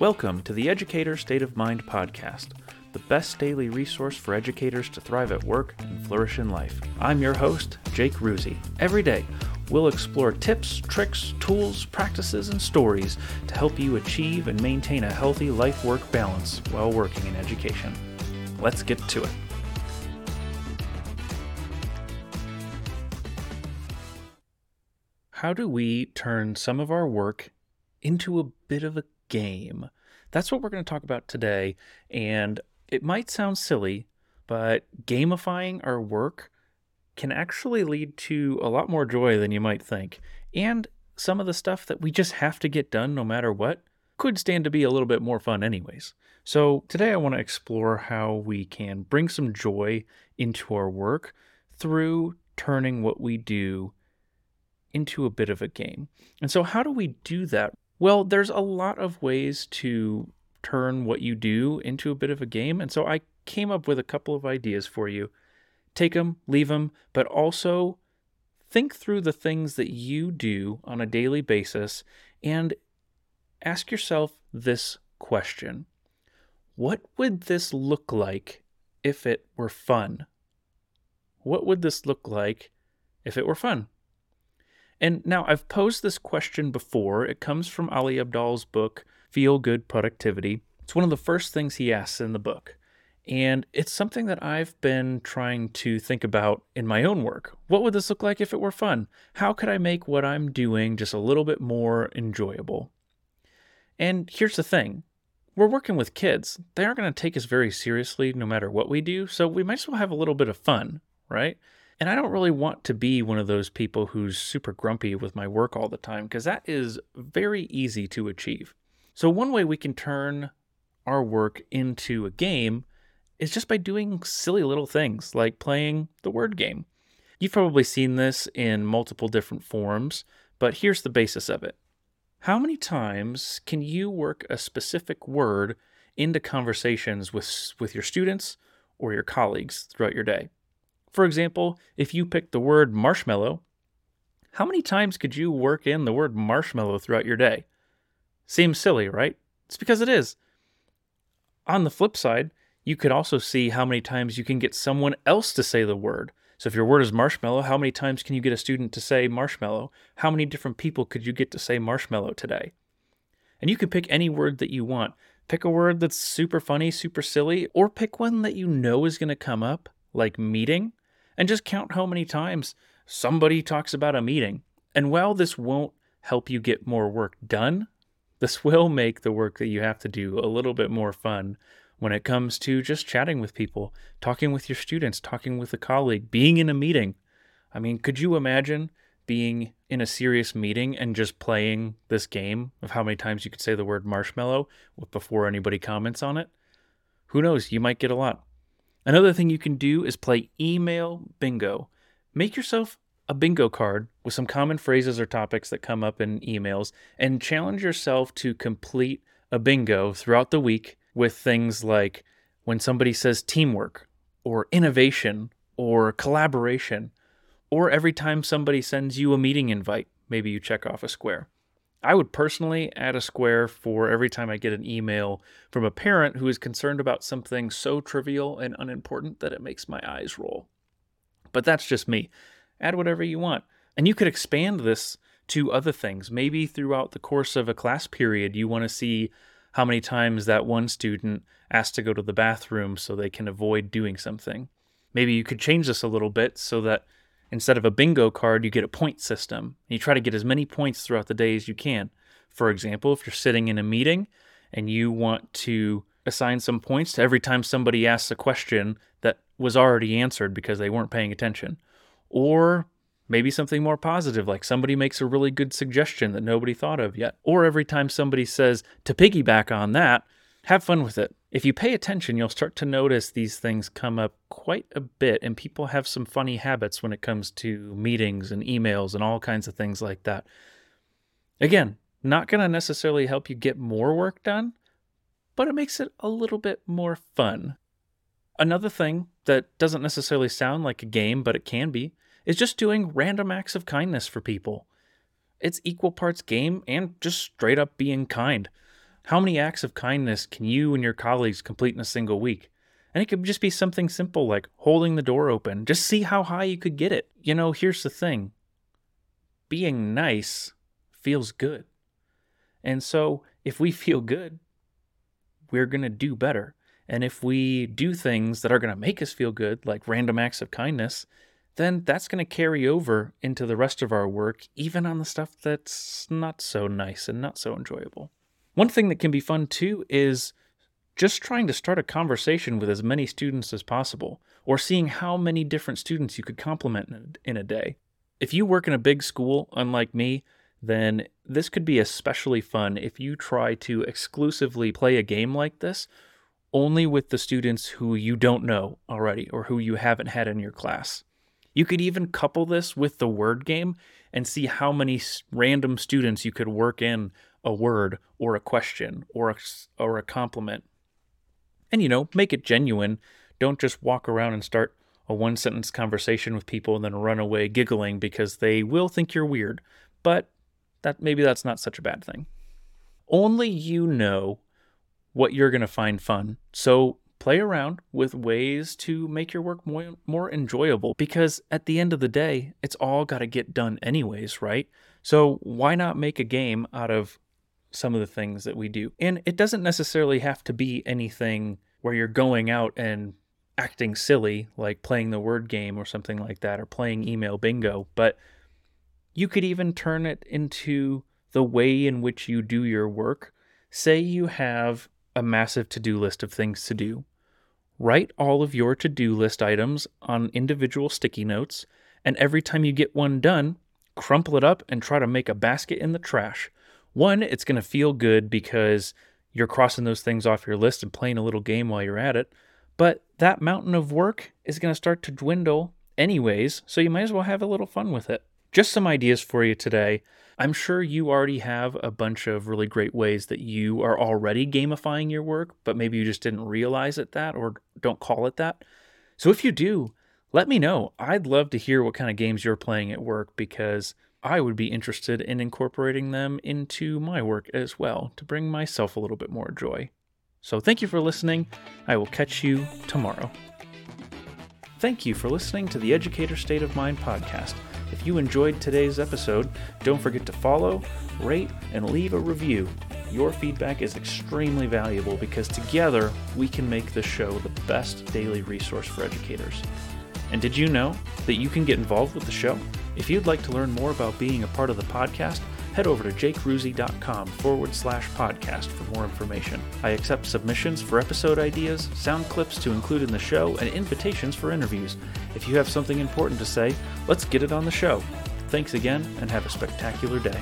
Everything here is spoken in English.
Welcome to the Educator State of Mind podcast, the best daily resource for educators to thrive at work and flourish in life. I'm your host, Jake Ruzi. Every day, we'll explore tips, tricks, tools, practices, and stories to help you achieve and maintain a healthy life work balance while working in education. Let's get to it. How do we turn some of our work into a bit of a game? That's what we're going to talk about today. And it might sound silly, but gamifying our work can actually lead to a lot more joy than you might think. And some of the stuff that we just have to get done no matter what could stand to be a little bit more fun, anyways. So, today I want to explore how we can bring some joy into our work through turning what we do into a bit of a game. And so, how do we do that? Well, there's a lot of ways to turn what you do into a bit of a game. And so, I came up with a couple of ideas for you. Take them, leave them, but also think through the things that you do on a daily basis and ask yourself this question What would this look like if it were fun? What would this look like if it were fun? And now I've posed this question before. It comes from Ali Abdaal's book, Feel Good Productivity. It's one of the first things he asks in the book. And it's something that I've been trying to think about in my own work. What would this look like if it were fun? How could I make what I'm doing just a little bit more enjoyable? And here's the thing we're working with kids. They aren't going to take us very seriously no matter what we do. So we might as well have a little bit of fun, right? And I don't really want to be one of those people who's super grumpy with my work all the time because that is very easy to achieve. So, one way we can turn our work into a game is just by doing silly little things like playing the word game. You've probably seen this in multiple different forms, but here's the basis of it. How many times can you work a specific word into conversations with, with your students or your colleagues throughout your day? For example, if you picked the word marshmallow, how many times could you work in the word marshmallow throughout your day? Seems silly, right? It's because it is. On the flip side, you could also see how many times you can get someone else to say the word. So if your word is marshmallow, how many times can you get a student to say marshmallow? How many different people could you get to say marshmallow today? And you could pick any word that you want. Pick a word that's super funny, super silly, or pick one that you know is going to come up, like meeting, and just count how many times somebody talks about a meeting. And while this won't help you get more work done, this will make the work that you have to do a little bit more fun when it comes to just chatting with people, talking with your students, talking with a colleague, being in a meeting. I mean, could you imagine being in a serious meeting and just playing this game of how many times you could say the word marshmallow before anybody comments on it? Who knows? You might get a lot. Another thing you can do is play email bingo. Make yourself a bingo card with some common phrases or topics that come up in emails and challenge yourself to complete a bingo throughout the week with things like when somebody says teamwork or innovation or collaboration, or every time somebody sends you a meeting invite, maybe you check off a square. I would personally add a square for every time I get an email from a parent who is concerned about something so trivial and unimportant that it makes my eyes roll. But that's just me. Add whatever you want. And you could expand this to other things. Maybe throughout the course of a class period, you want to see how many times that one student asked to go to the bathroom so they can avoid doing something. Maybe you could change this a little bit so that Instead of a bingo card, you get a point system. You try to get as many points throughout the day as you can. For example, if you're sitting in a meeting and you want to assign some points to every time somebody asks a question that was already answered because they weren't paying attention. Or maybe something more positive, like somebody makes a really good suggestion that nobody thought of yet. Or every time somebody says to piggyback on that, have fun with it. If you pay attention, you'll start to notice these things come up quite a bit, and people have some funny habits when it comes to meetings and emails and all kinds of things like that. Again, not going to necessarily help you get more work done, but it makes it a little bit more fun. Another thing that doesn't necessarily sound like a game, but it can be, is just doing random acts of kindness for people. It's equal parts game and just straight up being kind. How many acts of kindness can you and your colleagues complete in a single week? And it could just be something simple like holding the door open. Just see how high you could get it. You know, here's the thing being nice feels good. And so if we feel good, we're going to do better. And if we do things that are going to make us feel good, like random acts of kindness, then that's going to carry over into the rest of our work, even on the stuff that's not so nice and not so enjoyable. One thing that can be fun too is just trying to start a conversation with as many students as possible, or seeing how many different students you could compliment in a day. If you work in a big school, unlike me, then this could be especially fun if you try to exclusively play a game like this only with the students who you don't know already or who you haven't had in your class. You could even couple this with the word game and see how many random students you could work in a word or a question or a, or a compliment. And you know, make it genuine. Don't just walk around and start a one sentence conversation with people and then run away giggling because they will think you're weird. But that maybe that's not such a bad thing. Only you know what you're going to find fun. So play around with ways to make your work more, more enjoyable because at the end of the day, it's all got to get done anyways, right? So why not make a game out of some of the things that we do? And it doesn't necessarily have to be anything where you're going out and acting silly, like playing the word game or something like that, or playing email bingo, but you could even turn it into the way in which you do your work. Say you have a massive to do list of things to do. Write all of your to do list items on individual sticky notes, and every time you get one done, crumple it up and try to make a basket in the trash. One, it's going to feel good because you're crossing those things off your list and playing a little game while you're at it. But that mountain of work is going to start to dwindle anyways, so you might as well have a little fun with it. Just some ideas for you today. I'm sure you already have a bunch of really great ways that you are already gamifying your work, but maybe you just didn't realize it that or don't call it that. So if you do, let me know. I'd love to hear what kind of games you're playing at work because I would be interested in incorporating them into my work as well to bring myself a little bit more joy. So thank you for listening. I will catch you tomorrow. Thank you for listening to the Educator State of Mind podcast. If you enjoyed today's episode, don't forget to follow, rate, and leave a review. Your feedback is extremely valuable because together we can make the show the best daily resource for educators. And did you know that you can get involved with the show? If you'd like to learn more about being a part of the podcast, head over to jakeruzi.com forward slash podcast for more information. I accept submissions for episode ideas, sound clips to include in the show, and invitations for interviews. If you have something important to say, let's get it on the show. Thanks again, and have a spectacular day.